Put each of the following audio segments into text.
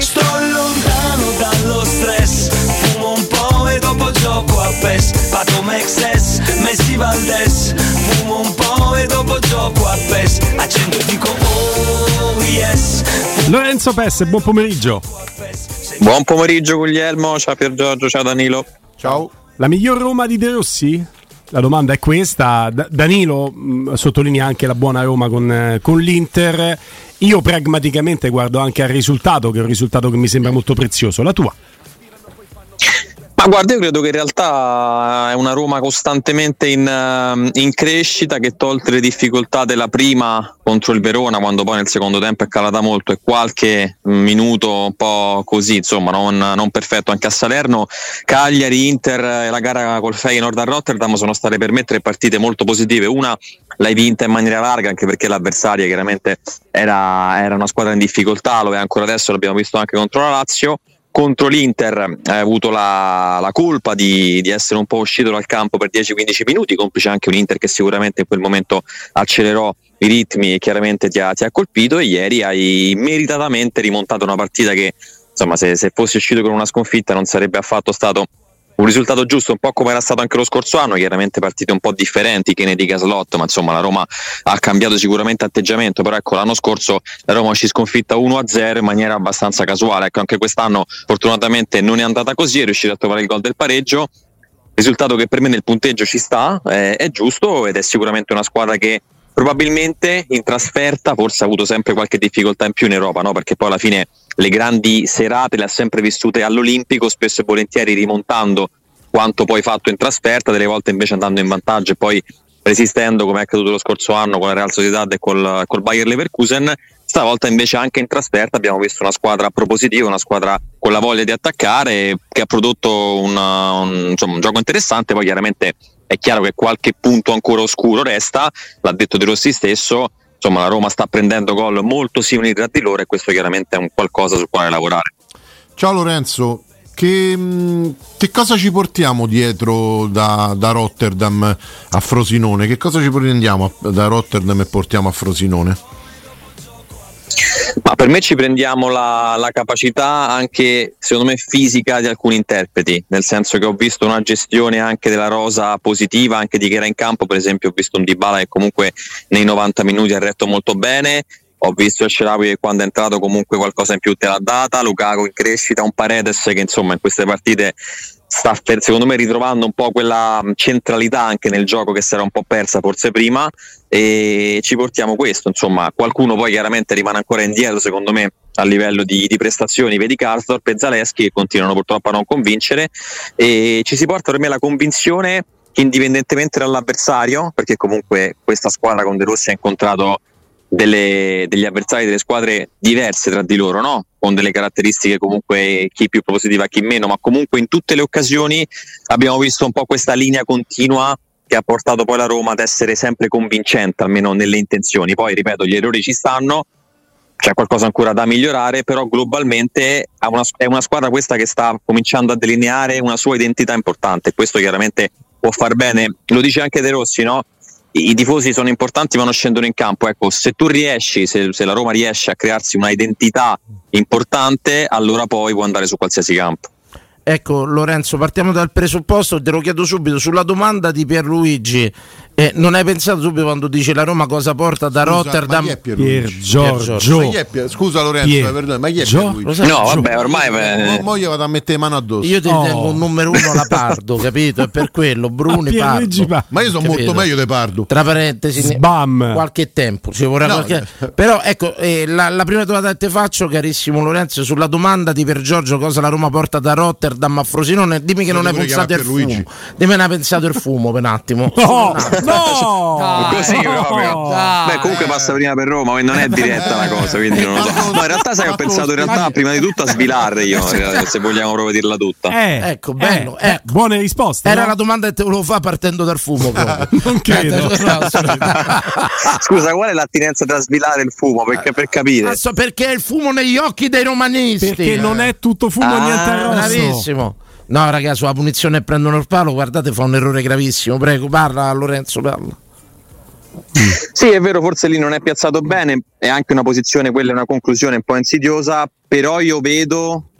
Sto lontano dallo stress Fumo un po' e dopo gioco a PES Pato Mexes, Messi Valdes Fumo un po' e dopo gioco a PES Accendo e dico oh yes Lorenzo Pesse, buon pomeriggio. Buon pomeriggio Guglielmo, ciao Pier Giorgio, ciao Danilo. Ciao. La miglior Roma di De Rossi? La domanda è questa. Da- Danilo mh, sottolinea anche la buona Roma con, eh, con l'Inter. Io pragmaticamente guardo anche al risultato, che è un risultato che mi sembra molto prezioso. La tua? Ma guarda, io credo che in realtà è una Roma costantemente in, ehm, in crescita che tolto le difficoltà della prima contro il Verona, quando poi nel secondo tempo è calata molto e qualche minuto un po' così, insomma, non, non perfetto anche a Salerno. Cagliari, Inter e la gara col Feyenoord a Rotterdam sono state per me tre partite molto positive. Una l'hai vinta in maniera larga anche perché l'avversaria chiaramente era, era una squadra in difficoltà, lo è ancora adesso, l'abbiamo visto anche contro la Lazio contro l'Inter hai avuto la, la colpa di, di, essere un po' uscito dal campo per 10-15 minuti, complice anche un Inter che sicuramente in quel momento accelerò i ritmi e chiaramente ti ha, ti ha colpito. E ieri hai meritatamente rimontato una partita che insomma se, se fossi uscito con una sconfitta non sarebbe affatto stato un risultato giusto, un po' come era stato anche lo scorso anno, chiaramente partite un po' differenti, che ne dica slot, ma insomma la Roma ha cambiato sicuramente atteggiamento, però ecco l'anno scorso la Roma ci sconfitta 1-0 in maniera abbastanza casuale, ecco anche quest'anno fortunatamente non è andata così, è riuscito a trovare il gol del pareggio, risultato che per me nel punteggio ci sta, è, è giusto ed è sicuramente una squadra che probabilmente in trasferta forse ha avuto sempre qualche difficoltà in più in Europa, no? perché poi alla fine le grandi serate le ha sempre vissute all'Olimpico, spesso e volentieri rimontando quanto poi fatto in trasferta, delle volte invece andando in vantaggio e poi resistendo come è accaduto lo scorso anno con la Real Sociedad e col, col Bayer Leverkusen. Stavolta invece anche in trasferta abbiamo visto una squadra propositiva, una squadra con la voglia di attaccare che ha prodotto una, un, insomma, un gioco interessante, poi chiaramente è chiaro che qualche punto ancora oscuro resta, l'ha detto De Rossi stesso, insomma la Roma sta prendendo gol molto simili tra di loro e questo chiaramente è un qualcosa su quale lavorare. Ciao Lorenzo, che, che, cosa ci portiamo dietro da, da, Rotterdam a Frosinone? Che cosa ci prendiamo da Rotterdam e portiamo a Frosinone? Ma per me ci prendiamo la, la, capacità anche, secondo me, fisica di alcuni interpreti, nel senso che ho visto una gestione anche della rosa positiva, anche di chi era in campo, per esempio ho visto un Dybala che comunque nei 90 minuti ha retto molto bene, ho visto il Sherawi che quando è entrato comunque qualcosa in più te l'ha data, Lukaku in crescita, un Paredes che insomma in queste partite sta secondo me ritrovando un po' quella centralità anche nel gioco che si era un po' persa forse prima e ci portiamo questo insomma qualcuno poi chiaramente rimane ancora indietro secondo me a livello di, di prestazioni vedi Karsdorp e Zaleschi che continuano purtroppo a non convincere e ci si porta per me la convinzione che indipendentemente dall'avversario perché comunque questa squadra con De Rossi ha incontrato delle, degli avversari delle squadre diverse tra di loro, no? Con delle caratteristiche comunque chi più propositiva, chi meno, ma comunque in tutte le occasioni abbiamo visto un po' questa linea continua che ha portato poi la Roma ad essere sempre convincente, almeno nelle intenzioni. Poi, ripeto, gli errori ci stanno, c'è qualcosa ancora da migliorare, però globalmente è una squadra questa che sta cominciando a delineare una sua identità importante. Questo chiaramente può far bene, lo dice anche De Rossi, no? I tifosi sono importanti ma non scendono in campo. Ecco, se tu riesci, se, se, la Roma riesce a crearsi una identità importante, allora poi può andare su qualsiasi campo. ecco Lorenzo, partiamo dal presupposto, te lo chiedo subito, sulla domanda di Pierluigi, eh, non hai pensato subito quando dice la Roma cosa porta da Scusa, Rotterdam? ma chi è Pier? Giorgio. Ma chi è Pier- Scusa Lorenzo, Pier- eh, perdona, ma chi è Gio- No, vabbè, ormai Mo, eh, mo gli vado a mettere mano addosso. Io ti Oh. tengo un numero uno la Pardo, capito? È per quello, Bruni Pardo. Pa- Ma io sono Capito. molto meglio di Pardo. Tra parentesi, Sbam. qualche tempo ci vorrà No, qualche... però ecco eh, la, la prima domanda che ti faccio carissimo Lorenzo sulla domanda di per Giorgio cosa la Roma porta da Rotterdam a Frosinone dimmi che non hai pure pensato il fumo dimmi che non hai pensato il fumo per un attimo No, No! così proprio. Dai, Beh, comunque eh. passa prima per Roma, quindi non è diretta la cosa, quindi non lo so. No, in realtà sai, ho pensato in realtà prima di tutto a svilare io, eh, se vogliamo proprio dirla tutta. Eh, Ecco, bello, eh, ecco. Buone risposte. era no? la domanda che te volevo fare partendo dal fumo proprio. Non credo. Eh. Scusa, qual è l'attinenza tra svilare il fumo? Perché per capire. Adesso perché il fumo negli occhi dei romanisti Perché non è tutto fumo Ah, niente rosso. Bravissimo. No, ragazzi, sulla punizione prendono il palo, guardate, fa un errore gravissimo. Prego, parla Lorenzo, parla. Sì, è vero, forse lì non è piazzato bene, è anche una posizione, quella è una conclusione un po' insidiosa, però io vedo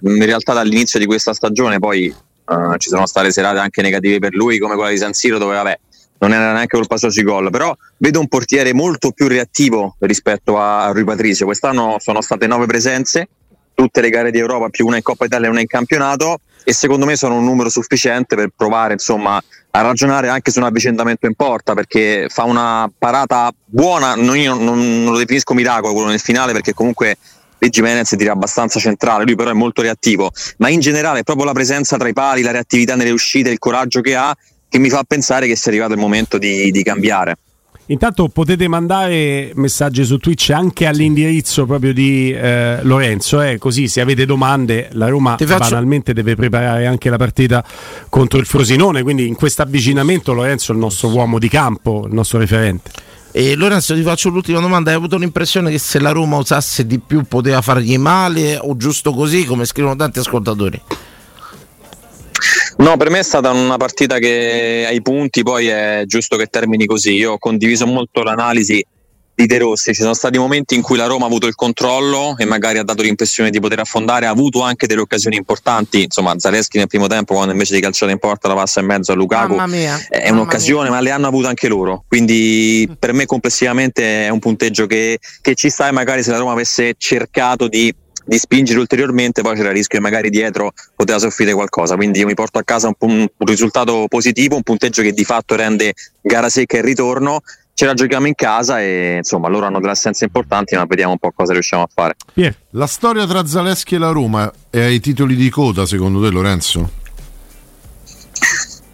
in realtà dall'inizio di questa stagione, poi eh, ci sono state serate anche negative per lui, come quella di San Siro, dove vabbè, non era neanche colpa sua sui gol, però vedo un portiere molto più reattivo rispetto a Rui Patricio. Quest'anno sono state nove presenze, tutte le gare di Europa, più una in Coppa Italia e una in campionato, e secondo me sono un numero sufficiente per provare insomma a ragionare anche su un avvicendamento in porta perché fa una parata buona, non, io non, non lo definisco miracolo quello nel finale perché comunque Di Jimenez tira abbastanza centrale, lui però è molto reattivo, ma in generale è proprio la presenza tra i pali, la reattività nelle uscite, il coraggio che ha che mi fa pensare che sia arrivato il momento di, di cambiare. Intanto potete mandare messaggi su Twitch anche all'indirizzo proprio di eh, Lorenzo, eh, così se avete domande la Roma faccio- banalmente deve preparare anche la partita contro il Frosinone, quindi in questo avvicinamento Lorenzo è il nostro uomo di campo, il nostro referente. E Lorenzo ti faccio l'ultima domanda, hai avuto l'impressione che se la Roma usasse di più poteva fargli male o giusto così come scrivono tanti ascoltatori? No, per me è stata una partita che ai punti poi è giusto che termini così. Io ho condiviso molto l'analisi di De Rossi. Ci sono stati momenti in cui la Roma ha avuto il controllo e magari ha dato l'impressione di poter affondare, ha avuto anche delle occasioni importanti. Insomma, Zaleschi nel primo tempo, quando invece di calciare in porta la passa in mezzo a Lukaku, mia, è un'occasione, ma le hanno avute anche loro. Quindi per me complessivamente è un punteggio che, che ci sta e magari se la Roma avesse cercato di, di spingere ulteriormente poi c'era il rischio che magari dietro poteva soffrire qualcosa. Quindi io mi porto a casa un, pu- un risultato positivo, un punteggio che di fatto rende gara secca il ritorno. Ce la giochiamo in casa e insomma loro hanno delle assenze importanti, ma vediamo un po' cosa riusciamo a fare. Pier. La storia tra Zaleschi e la Roma è ai titoli di coda, secondo te, Lorenzo?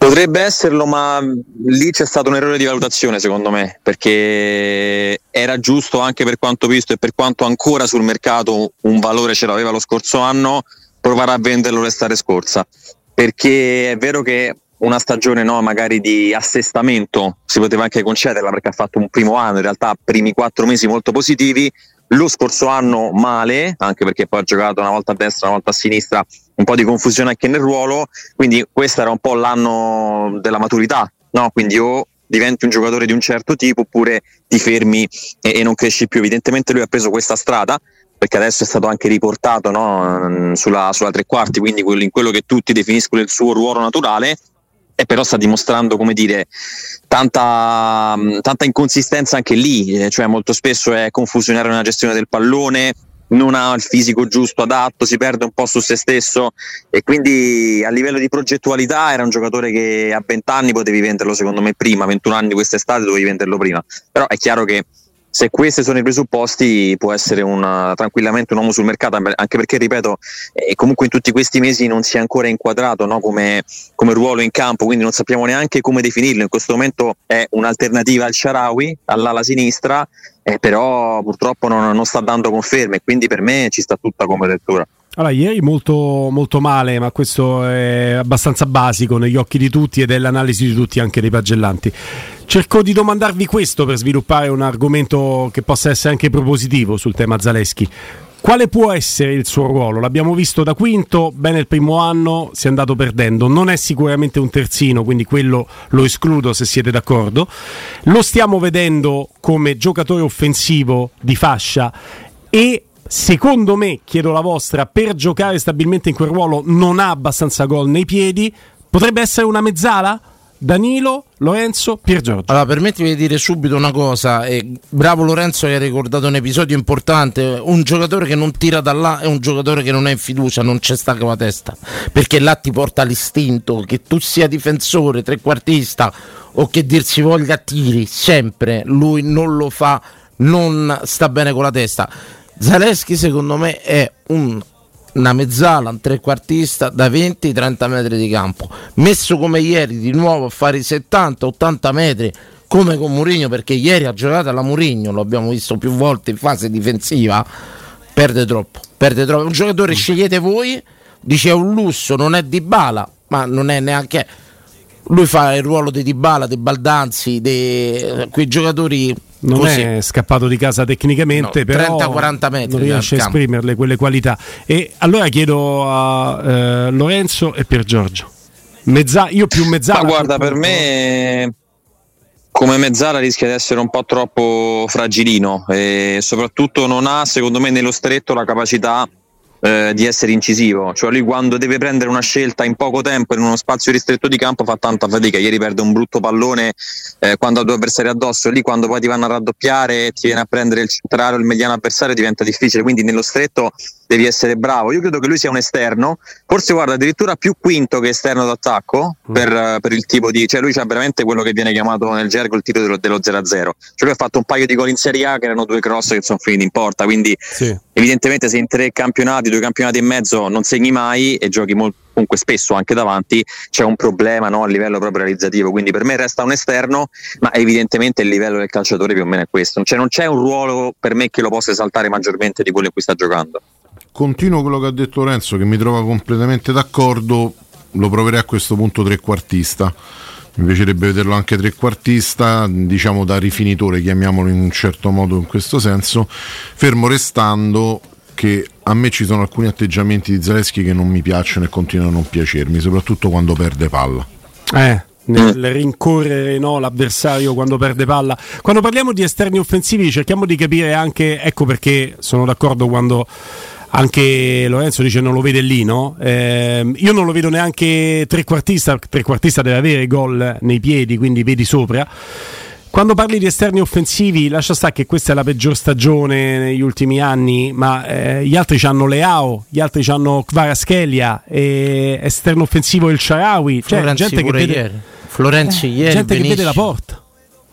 Potrebbe esserlo, ma lì c'è stato un errore di valutazione secondo me, perché era giusto anche per quanto visto e per quanto ancora sul mercato un valore ce l'aveva lo scorso anno, provare a venderlo l'estate scorsa. Perché è vero che una stagione no, magari di assestamento si poteva anche concederla perché ha fatto un primo anno, in realtà primi quattro mesi molto positivi, lo scorso anno male, anche perché poi ha giocato una volta a destra, una volta a sinistra, un po' di confusione anche nel ruolo, quindi questo era un po' l'anno della maturità, no? quindi o diventi un giocatore di un certo tipo oppure ti fermi e, e non cresci più. Evidentemente lui ha preso questa strada perché adesso è stato anche riportato no? sulla, sulla tre quarti, quindi in quello che tutti definiscono il suo ruolo naturale e però sta dimostrando come dire tanta, mh, tanta inconsistenza anche lì eh, cioè molto spesso è confusionario nella gestione del pallone non ha il fisico giusto adatto si perde un po' su se stesso e quindi a livello di progettualità era un giocatore che a 20 anni potevi venderlo secondo me prima. 21 anni quest'estate dovevi venderlo prima. Però è chiaro che se questi sono i presupposti può essere un, tranquillamente un uomo sul mercato anche perché ripeto eh, comunque in tutti questi mesi non si è ancora inquadrato no, come, come ruolo in campo quindi non sappiamo neanche come definirlo. In questo momento è un'alternativa al Sharawi all'ala sinistra eh, però purtroppo non, non sta dando conferme quindi per me ci sta tutta come lettura Allora, ieri molto, molto male, ma questo è abbastanza basico negli occhi di tutti ed è l'analisi di tutti, anche dei pagellanti. Cerco di domandarvi questo per sviluppare un argomento che possa essere anche propositivo sul tema Zaleschi. Quale può essere il suo ruolo? L'abbiamo visto da quinto, bene il primo anno, si è andato perdendo. Non è sicuramente un terzino, quindi quello lo escludo se siete d'accordo. Lo stiamo vedendo come giocatore offensivo di fascia e secondo me, chiedo la vostra, per giocare stabilmente in quel ruolo non ha abbastanza gol nei piedi, potrebbe essere una mezzala? Danilo, Lorenzo, Pier Giorgio. Allora, permettimi di dire subito una cosa. Eh, bravo Lorenzo che ha ricordato un episodio importante. Un giocatore che non tira da là è un giocatore che non è in fiducia, non c'è sta con la testa. Perché là ti porta l'istinto che tu sia difensore, trequartista o che dir si voglia tiri sempre. Lui non lo fa, non sta bene con la testa. Zaleschi secondo me è un una mezzala, un trequartista da 20-30 metri di campo. Messo come ieri di nuovo a fare i 70-80 metri come con Murigno, perché ieri ha giocato alla Murigno, lo abbiamo visto più volte in fase difensiva, perde troppo. Perde troppo. Un giocatore scegliete voi, dice è un lusso, non è di bala, ma non è neanche lui fa il ruolo di Dybala, di Baldanzi, di quei giocatori non così. è scappato di casa tecnicamente, No, però 30-40 metri non riesce a esprimerle quelle qualità. E allora chiedo a eh, Lorenzo e per Giorgio. Mezza- io più mezzala. Ma guarda, per me come mezzala rischia di essere un po' troppo fragilino e soprattutto non ha, secondo me, nello stretto la capacità eh, di essere incisivo. Cioè lui quando deve prendere una scelta in poco tempo in uno spazio ristretto di campo fa tanta fatica. Ieri perde un brutto pallone eh, quando ha due avversari addosso, lì quando poi ti vanno a raddoppiare ti viene a prendere il centrale o il mediano avversario diventa difficile, quindi nello stretto devi essere bravo. Io credo che lui sia un esterno, forse guarda addirittura più quinto che esterno d'attacco per, eh, per il tipo di, cioè lui c'ha veramente quello che viene chiamato nel gergo il tiro dello, dello 0-0. Cioè lui ha fatto un paio di gol in Serie A che erano due cross che sono finiti in porta, quindi Sì. Evidentemente se in tre campionati, due campionati e mezzo non segni mai e giochi molto comunque spesso anche davanti c'è un problema no, a livello proprio realizzativo quindi per me resta un esterno ma evidentemente il livello del calciatore più o meno è questo cioè non c'è un ruolo per me che lo possa esaltare maggiormente di quello in cui sta giocando Continuo quello che ha detto Lorenzo, che mi trova completamente d'accordo. Lo proverei a questo punto trequartista. Mi piacerebbe vederlo anche trequartista, diciamo da rifinitore, chiamiamolo in un certo modo in questo senso, fermo restando che a me ci sono alcuni atteggiamenti di Zaleschi che non mi piacciono e continuano a non piacermi, soprattutto quando perde palla. Eh, nel rincorrere no, l'avversario quando perde palla. Quando parliamo di esterni offensivi cerchiamo di capire anche, ecco perché sono d'accordo quando anche Lorenzo dice non lo vede lì, no? Ehm, io non lo vedo neanche trequartista, trequartista deve avere gol nei piedi, quindi vedi sopra. Quando parli di esterni offensivi, lascia stare che questa è la peggior stagione negli ultimi anni, ma eh, gli altri hanno Leao, gli altri hanno Kvaratskhelia, e esterno offensivo il Sharawi, cioè gente che pure vede, ieri. Florenzi ieri gente che vede la benissimo. porta.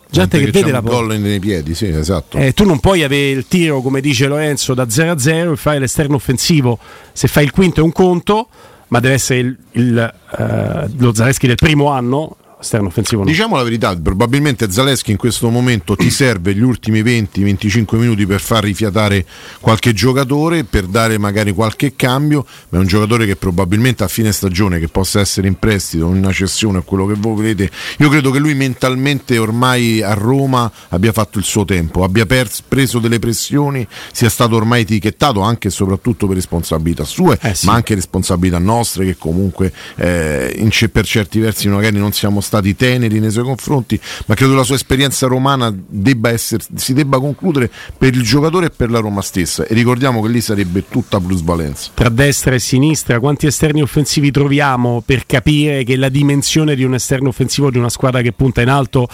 Gente che vede la gol nei piedi, sì, esatto. Eh, tu non puoi avere il tiro, come dice Lorenzo, da 0 a 0 e fare l'esterno offensivo. Se fai il quinto è un conto, ma deve essere il, il, eh, lo Zaleschi del primo anno, esterno offensivo no. Diciamo la verità, probabilmente Zaleschi in questo momento ti serve gli ultimi 20-25 minuti per far rifiatare qualche giocatore, per dare magari qualche cambio, ma è un giocatore che probabilmente a fine stagione, che possa essere in prestito, in una cessione o quello che voi volete, io credo che lui mentalmente ormai a Roma abbia fatto il suo tempo, abbia pers- preso delle pressioni, sia stato ormai etichettato anche e soprattutto per responsabilità sue, Eh sì. ma anche responsabilità nostre che comunque eh, in per certi versi magari non siamo stati teneri nei suoi confronti, ma credo la sua esperienza romana debba essere, si debba concludere per il giocatore e per la Roma stessa e ricordiamo che lì sarebbe tutta plusvalenza. Tra destra e sinistra, quanti esterni offensivi troviamo per capire che la dimensione di un esterno offensivo di una squadra che punta in alto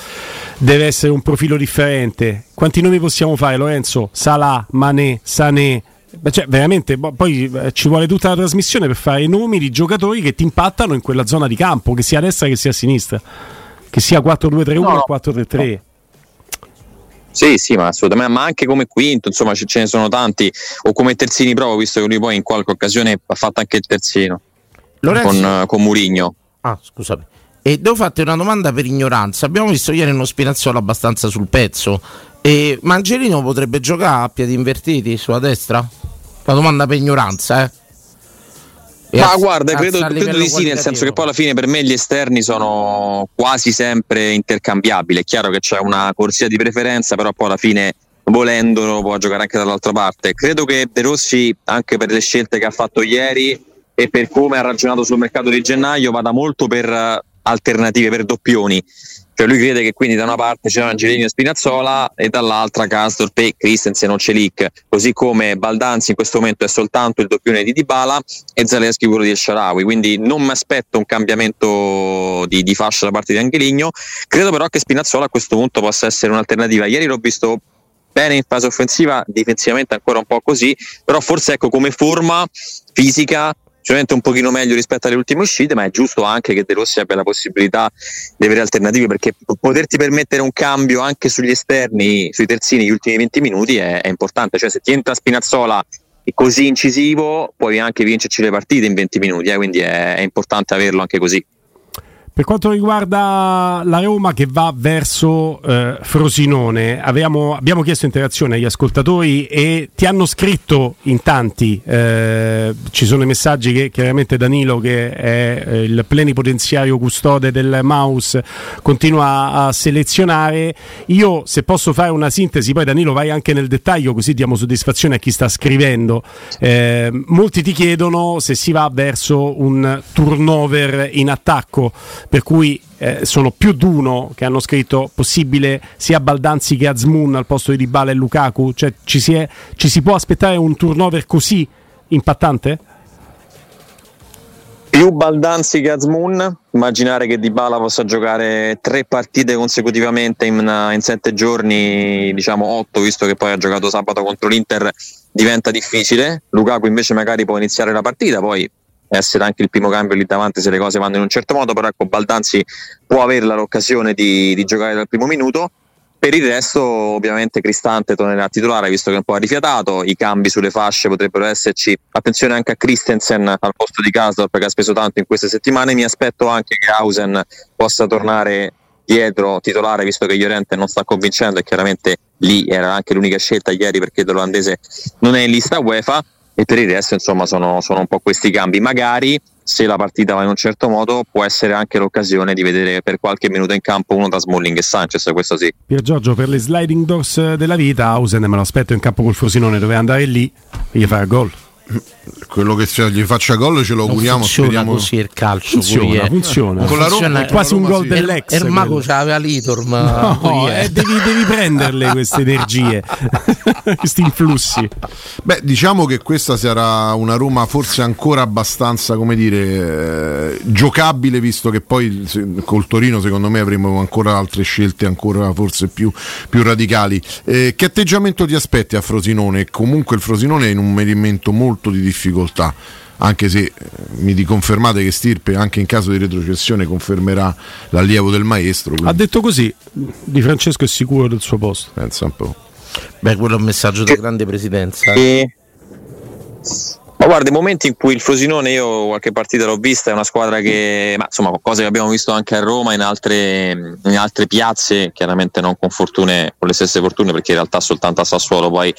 deve essere un profilo differente? Quanti nomi possiamo fare, Lorenzo? Salah, Mané, Sané. Beh, Cioè, veramente, poi eh, ci vuole tutta la trasmissione per fare i nomi di giocatori che ti impattano in quella zona di campo, che sia a destra che sia a sinistra, che sia 4-2-3-1 No, no. o 4-3-3. Sì, sì, ma assolutamente, ma anche come quinto, insomma, ce, ce ne sono tanti, o come terzini provo, visto che lui poi in qualche occasione ha fatto anche il terzino Lorenzo, con, eh, con Murigno. Ah, scusami. E devo farti una domanda per ignoranza. Abbiamo visto ieri uno Spinazzola abbastanza sul pezzo. E Mangelino potrebbe giocare a piedi invertiti sulla destra? Una domanda per ignoranza, eh. E Ma alza- guarda, credo, credo di sì, nel senso che poi alla fine per me gli esterni sono quasi sempre intercambiabili. È chiaro che c'è una corsia di preferenza, però poi alla fine volendolo può giocare anche dall'altra parte. Credo che De Rossi, anche per le scelte che ha fatto ieri e per come ha ragionato sul mercato di gennaio, vada molto per eh, alternative per doppioni. Cioè lui crede che quindi da una parte c'erano Angelini e Spinazzola e dall'altra Karsdorp e Christensen o Celic, così come Baldanzi in questo momento è soltanto il doppione di Dybala e Zaleschi quello di El quindi non mi aspetto un cambiamento di, di fascia da parte di Angeligno, credo però che Spinazzola a questo punto possa essere un'alternativa. Ieri l'ho visto bene in fase offensiva, difensivamente ancora un po' così, però forse ecco come forma fisica sicuramente un pochino meglio rispetto alle ultime uscite, ma è giusto anche che De Rossi abbia la possibilità di avere alternative perché poterti permettere un cambio anche sugli esterni, sui terzini, gli ultimi 20 minuti è, è importante. Cioè, se ti entra Spinazzola così incisivo, puoi anche vincerci le partite in 20 minuti, eh, quindi è, è importante averlo anche così. Per quanto riguarda la Roma che va verso eh, Frosinone, avevamo, abbiamo chiesto interazione agli ascoltatori e ti hanno scritto in tanti, eh, ci sono i messaggi che chiaramente Danilo che è eh, il plenipotenziario custode del mouse continua a selezionare. Io se posso fare una sintesi, poi Danilo vai anche nel dettaglio così diamo soddisfazione a chi sta scrivendo. Eh, molti ti chiedono se si va verso un turnover in attacco per cui eh, sono più di uno che hanno scritto possibile sia Baldanzi che Azmoun al posto di Dybala e Lukaku, cioè ci si, è, ci si può aspettare un turnover così impattante? Più Baldanzi che Azmoun, immaginare che Dybala possa giocare tre partite consecutivamente in, in sette giorni, diciamo otto, visto che poi ha giocato sabato contro l'Inter, diventa difficile. Lukaku invece magari può iniziare la partita, poi essere anche il primo cambio lì davanti se le cose vanno in un certo modo, però ecco Baldanzi può avere l'occasione di, di giocare dal primo minuto. Per il resto, ovviamente, Cristante tornerà a titolare visto che è un po' ha rifiatato. I cambi sulle fasce potrebbero esserci. Attenzione anche a Christensen al posto di Kasdorp che ha speso tanto in queste settimane. Mi aspetto anche che Hausen possa tornare dietro titolare visto che Llorente non sta convincendo e chiaramente lì era anche l'unica scelta ieri perché l'olandese non è in lista UEFA e per il resto insomma sono, sono un po' questi cambi. Magari se la partita va in un certo modo può essere anche l'occasione di vedere per qualche minuto in campo uno da Smalling e Sanchez, questo sì. Pier Giorgio, per le sliding doors della vita, Ausen me lo aspetto in campo col Frosinone, dove andare lì e gli fare gol quello che gli faccia gol ce lo auguriamo funziona speriamo. così il calcio funziona, funziona. con la Roma è quasi un gol sì. dell'ex il mago c'aveva l'Itor ma no, eh, devi, devi, prenderle queste energie questi influssi. Beh diciamo che questa sarà una Roma forse ancora abbastanza come dire eh, giocabile visto che poi se, col Torino secondo me avremo ancora altre scelte ancora forse più, più radicali. Eh, che atteggiamento ti aspetti a Frosinone? Comunque il Frosinone è in un movimento molto molto di difficoltà anche se eh, mi riconfermate che Stirpe anche in caso di retrocessione confermerà l'allievo del maestro quindi... ha detto così Di Francesco è sicuro del suo posto. Pensa un po' beh quello è un messaggio da grande presidenza. E... Ma guarda, i momenti in cui il Frosinone, io qualche partita l'ho vista, è una squadra che, ma insomma, cose che abbiamo visto anche a Roma, in altre, in altre piazze, chiaramente non con fortune, con le stesse fortune, perché in realtà soltanto a Sassuolo poi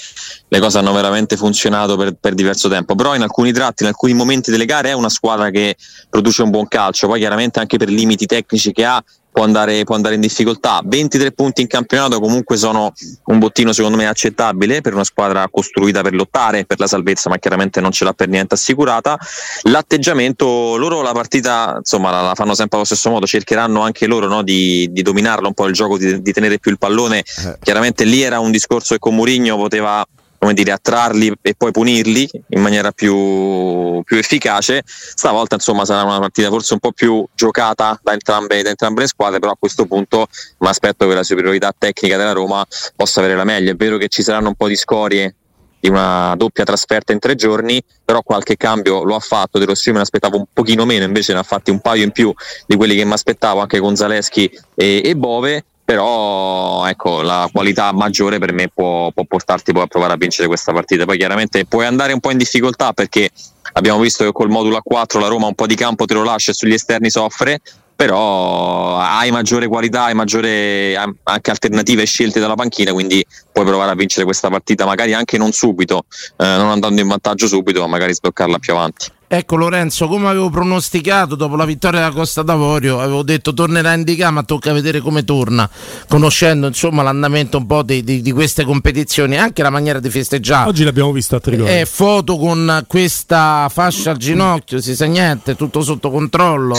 le cose hanno veramente funzionato per, per diverso tempo. Però in alcuni tratti, in alcuni momenti delle gare è una squadra che produce un buon calcio, poi chiaramente anche per limiti tecnici che ha, può andare, può andare, in difficoltà. 23 punti in campionato comunque sono un bottino secondo me accettabile per una squadra costruita per lottare per la salvezza, ma chiaramente non ce l'ha per niente assicurata. L'atteggiamento, loro la partita insomma la, la fanno sempre allo stesso modo, cercheranno anche loro no, di, di, dominarlo un po' il gioco, di, di tenere più il pallone. Eh. Chiaramente lì era un discorso che con Murigno poteva come dire, attrarli e poi punirli in maniera più, più, efficace. Stavolta insomma sarà una partita forse un po' più giocata da entrambe, da entrambe le squadre, però a questo punto mi aspetto che la superiorità tecnica della Roma possa avere la meglio. È vero che ci saranno un po' di scorie di una doppia trasferta in tre giorni, però qualche cambio lo ha fatto. De Rossi me ne aspettavo un pochino meno, invece ne ha fatti un paio in più di quelli che mi aspettavo anche con Zaleschi e, e Bove però ecco, la qualità maggiore per me può, può, portarti poi a provare a vincere questa partita. Poi chiaramente puoi andare un po' in difficoltà perché abbiamo visto che col modulo A4 la Roma un po' di campo te lo lascia e sugli esterni soffre, però hai maggiore qualità, hai maggiore anche alternative scelte dalla panchina, quindi puoi provare a vincere questa partita, magari anche non subito, eh, non andando in vantaggio subito, ma magari sbloccarla più avanti. Ecco Lorenzo, come avevo pronosticato dopo la vittoria della Costa d'Avorio, avevo detto tornerà a indicare, ma tocca vedere come torna, conoscendo insomma l'andamento un po' di, di, di queste competizioni, anche la maniera di festeggiare. Oggi l'abbiamo visto a Trigone. Eh, foto con questa fascia al ginocchio, si sa niente, tutto sotto controllo.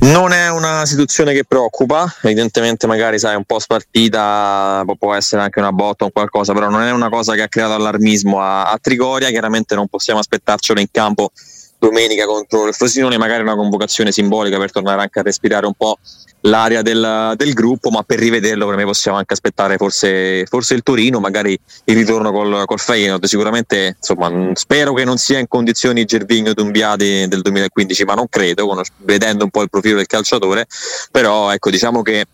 Non è una situazione che preoccupa, evidentemente magari sai un po' spartita, può essere anche una botta o qualcosa, però non è una cosa che ha creato allarmismo a, a Trigoria, chiaramente non possiamo aspettarcelo in campo domenica contro il Frosinone, magari una convocazione simbolica per tornare anche a respirare un po' l'aria del, del gruppo, ma per rivederlo per me possiamo anche aspettare forse, forse il Torino, magari il ritorno col, col Feyenoord. Sicuramente insomma, spero che non sia in condizioni Gervigno Dumbiati del 2015, ma non credo, vedendo un po' il profilo del calciatore, però ecco diciamo che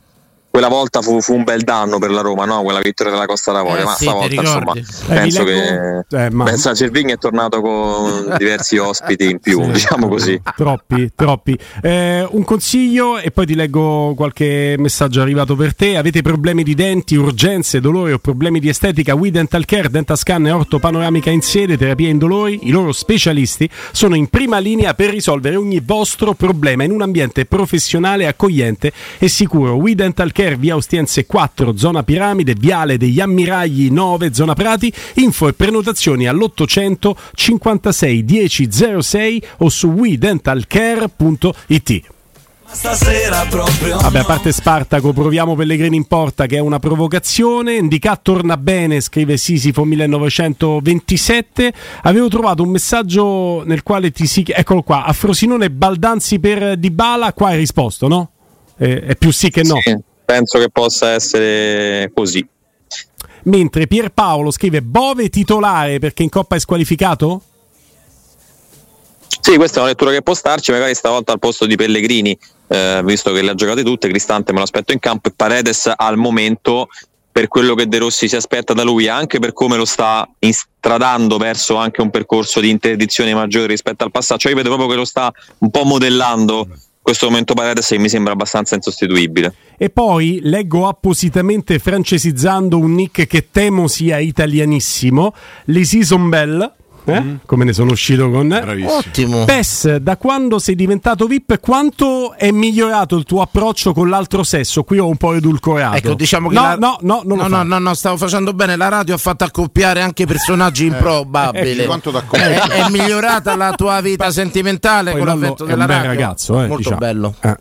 quella volta fu, fu, un bel danno per la Roma, no? quella vittoria della Costa d'Avorio, Eh, ma sì, stavolta insomma? Eh, penso che eh, ma- penso Cervigno è tornato con diversi ospiti in più, Sì. diciamo così. Troppi, troppi. Eh, un consiglio e poi ti leggo qualche messaggio arrivato per te. Avete problemi di denti, urgenze, dolori o problemi di estetica? We Dental Care, Dentascan e Orto Panoramica in sede, terapia indolori. I loro specialisti sono in prima linea per risolvere ogni vostro problema in un ambiente professionale, accogliente e sicuro. We Dental Care, via Ostiense 4, zona Piramide, viale degli Ammiragli 9, zona Prati. Info e prenotazioni all'800 56 1006 o su wedentalcare.it. Stasera proprio Vabbè, a parte Spartaco, proviamo Pellegrini in porta che è una provocazione. Indica torna bene, scrive Sisifo 1927. Avevo trovato un messaggio nel quale ti si eccolo qua, a Frosinone Baldanzi per Dybala, qua hai risposto, no? Eh, è più sì che no. Sì, penso che possa essere così. Mentre Pierpaolo scrive Bove titolare perché in Coppa è squalificato? Sì, questa è una lettura che può starci, magari stavolta al posto di Pellegrini, eh, visto che le ha giocate tutte, Cristante me lo aspetto in campo e Paredes al momento per quello che De Rossi si aspetta da lui, anche per come lo sta instradando verso anche un percorso di interdizione maggiore rispetto al passato, cioè io vedo proprio che lo sta un po' modellando questo momento Paredes che mi sembra abbastanza insostituibile. E poi leggo appositamente francesizzando un nick che temo sia italianissimo, Le Season Eh? come ne sono uscito con... Bravissimo. Ottimo. Pes, da quando sei diventato VIP, quanto è migliorato il tuo approccio con l'altro sesso? Qui ho un po' edulcorato. Ecco, diciamo che no, la- no, no, no, no, no, no, stavo facendo bene. La radio ha fatto accoppiare anche personaggi improbabili. ecco, quanto è, d'accoppiare. è migliorata la tua vita sentimentale Poi con Lollo l'affetto è della un bel radio. ragazzo, eh, Molto diciamo. bello. Eh.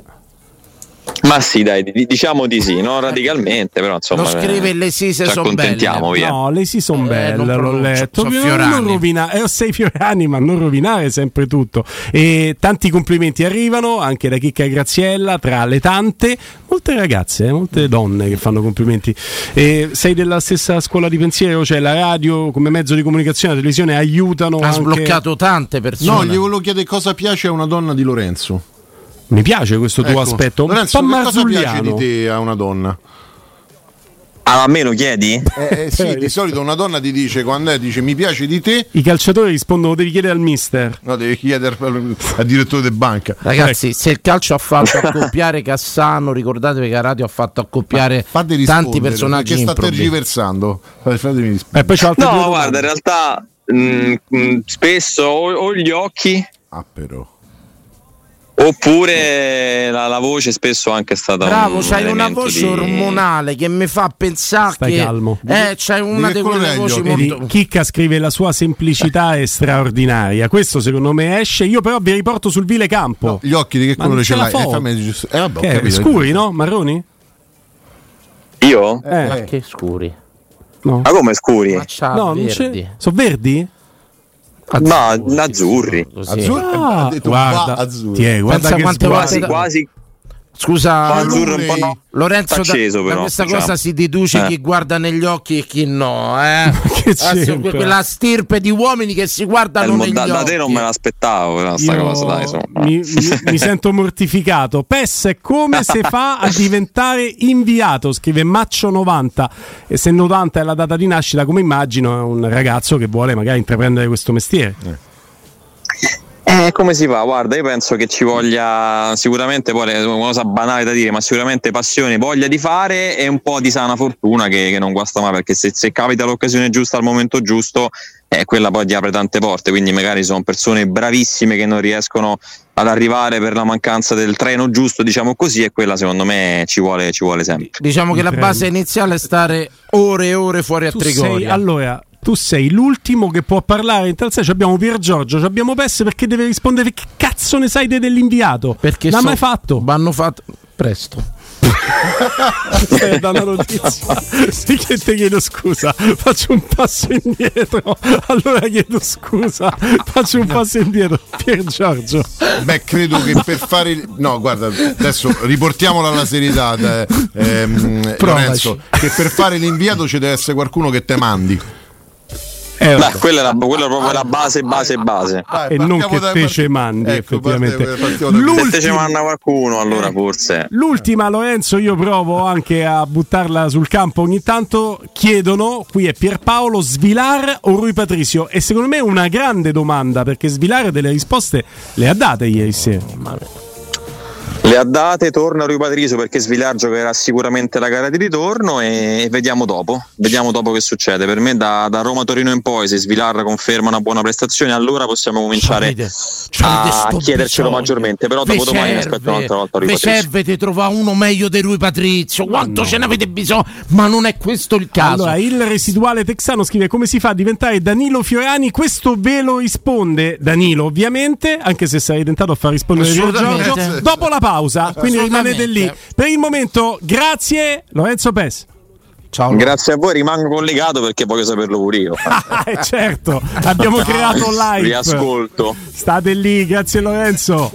Ma sì, dai, di- diciamo di sì, non radicalmente, però insomma. Lo scrive eh, le Sise ci son accontentiamo, belle. via. No, le si son Eh, belle, non l'ho letto. son Non- fiorani. Non rovinare, eh, sei fiorani, ma non rovinare sempre tutto. E tanti complimenti arrivano anche da Chicca e Graziella, tra le tante, molte ragazze, eh, molte donne che fanno complimenti. E sei della stessa scuola di pensiero, cioè la radio come mezzo di comunicazione, la televisione aiutano Ha anche... sbloccato tante No, persone. gli volevo chiedere cosa piace a una donna di Lorenzo. Mi piace questo tuo Ecco, aspetto, un Lorenzo, po' che cosa piace di marzulliano. te a una donna? Ah, a me lo chiedi? Eh, eh, sì, di solito una donna ti dice quando è, dice mi piace di te, I calciatori rispondono, devi chiedere al mister. no, devi chiedere al direttore di banca. Ragazzi, Ecco. se il calcio ha fatto accoppiare Cassano, ricordatevi che la radio ha fatto accoppiare tanti personaggi perché sta tergiversando. Fate- Fatemi rispondere. E poi due No, guarda, in realtà mh, mh, spesso o, o gli occhi Ah, però. Oppure la, la voce spesso anche è stata Bravo, un c'hai una voce di- ormonale che mi fa pensare Stai che calmo. Eh, c'hai una di quelle voci? Vedi, molto Chicca scrive la sua semplicità è straordinaria. Questo secondo me esce. Io però vi riporto sul vile campo. No, gli occhi di che Ma colore non ce l'hai? Eh, fammi giusto- eh, vabbè, Che è? capito. Scuri, no? Marroni? Io? Eh, Ma che scuri. no. Ma come scuri? Ma No, non verdi. c'è. Sono verdi? No, azzurri. Così. Azzurri? Ah, ha detto guarda, è, guarda Pensa che quante. Quasi, quasi Scusa, azzurro un po' no. Lorenzo, da, acceso, da però, questa diciamo. cosa si deduce Eh. chi guarda negli occhi e chi no. Eh? C'entra? quella stirpe di uomini che si guardano mo- negli da, da occhi. te non me l'aspettavo però, sta Io cosa, dai, mi, mi- mi sento mortificato. PES è come se fa a diventare inviato, scrive Maccio90. E se 90 è la data di nascita, come immagino, è un ragazzo che vuole magari intraprendere questo mestiere. Eh, come si fa? Guarda, io penso che ci voglia sicuramente, poi è una cosa banale da dire, ma sicuramente passione, voglia di fare e un po' di sana fortuna che, che non guasta mai, perché se, se capita l'occasione giusta al momento giusto, eh, quella poi ti apre tante porte, quindi magari sono persone bravissime che non riescono ad arrivare per la mancanza del treno giusto, diciamo così, e quella secondo me ci vuole, ci vuole sempre. Diciamo che la base iniziale è stare ore e ore fuori a Tu sei, Trigoria. allora, tu sei l'ultimo che può parlare in tal senso. Abbiamo Pier Giorgio, abbiamo Pes perché deve rispondere. Che cazzo ne sai dell'inviato? Perché non ha so- mai fatto. Vanno fatto presto. Aspetta, una notizia. Sì che ti chiedo scusa, faccio un passo indietro. Allora chiedo scusa, faccio un passo indietro. Pier Giorgio. Beh, credo che per fare il... No, guarda, adesso riportiamola alla serietà, eh, ehm, Lorenzo, che per fare l'inviato ci deve essere qualcuno che te mandi. Eh, Beh, quella, era, quella è proprio la base, base, base. e non che te ce mandi, Ecco, effettivamente. Se te ce manna qualcuno, allora forse. L'ultima, Lorenzo, io provo anche a buttarla sul campo ogni tanto. Chiedono, qui è Pierpaolo, Svilar o Rui Patricio? E secondo me è una grande domanda perché Svilar delle risposte le ha date ieri sera. Le ha date, torna Rui Patricio perché Svilar giocherà sicuramente la gara di ritorno e, vediamo dopo. Vediamo dopo che succede. Per me da, da Roma-Torino in poi, se Svilar conferma una buona prestazione, allora possiamo cominciare c'avete a sto chiedercelo bisogno. maggiormente. Però dopo domani aspetto un'altra volta Rui vi Patricio. serve di trovare uno meglio di lui Patrizio. Quanto ce ne avete bisogno? Ma non è questo il caso. Allora, il residuale texano scrive come si fa a diventare Danilo Fiorani? Questo ve lo risponde Danilo, ovviamente, anche se sarei tentato a far rispondere. Giorgio dopo la pausa. Quindi rimanete lì. Per il momento, grazie Lorenzo Pes. Ciao. Grazie a voi, rimango collegato perché voglio saperlo pure io. Eh, certo, abbiamo creato live. Riascolto. State lì, grazie Lorenzo.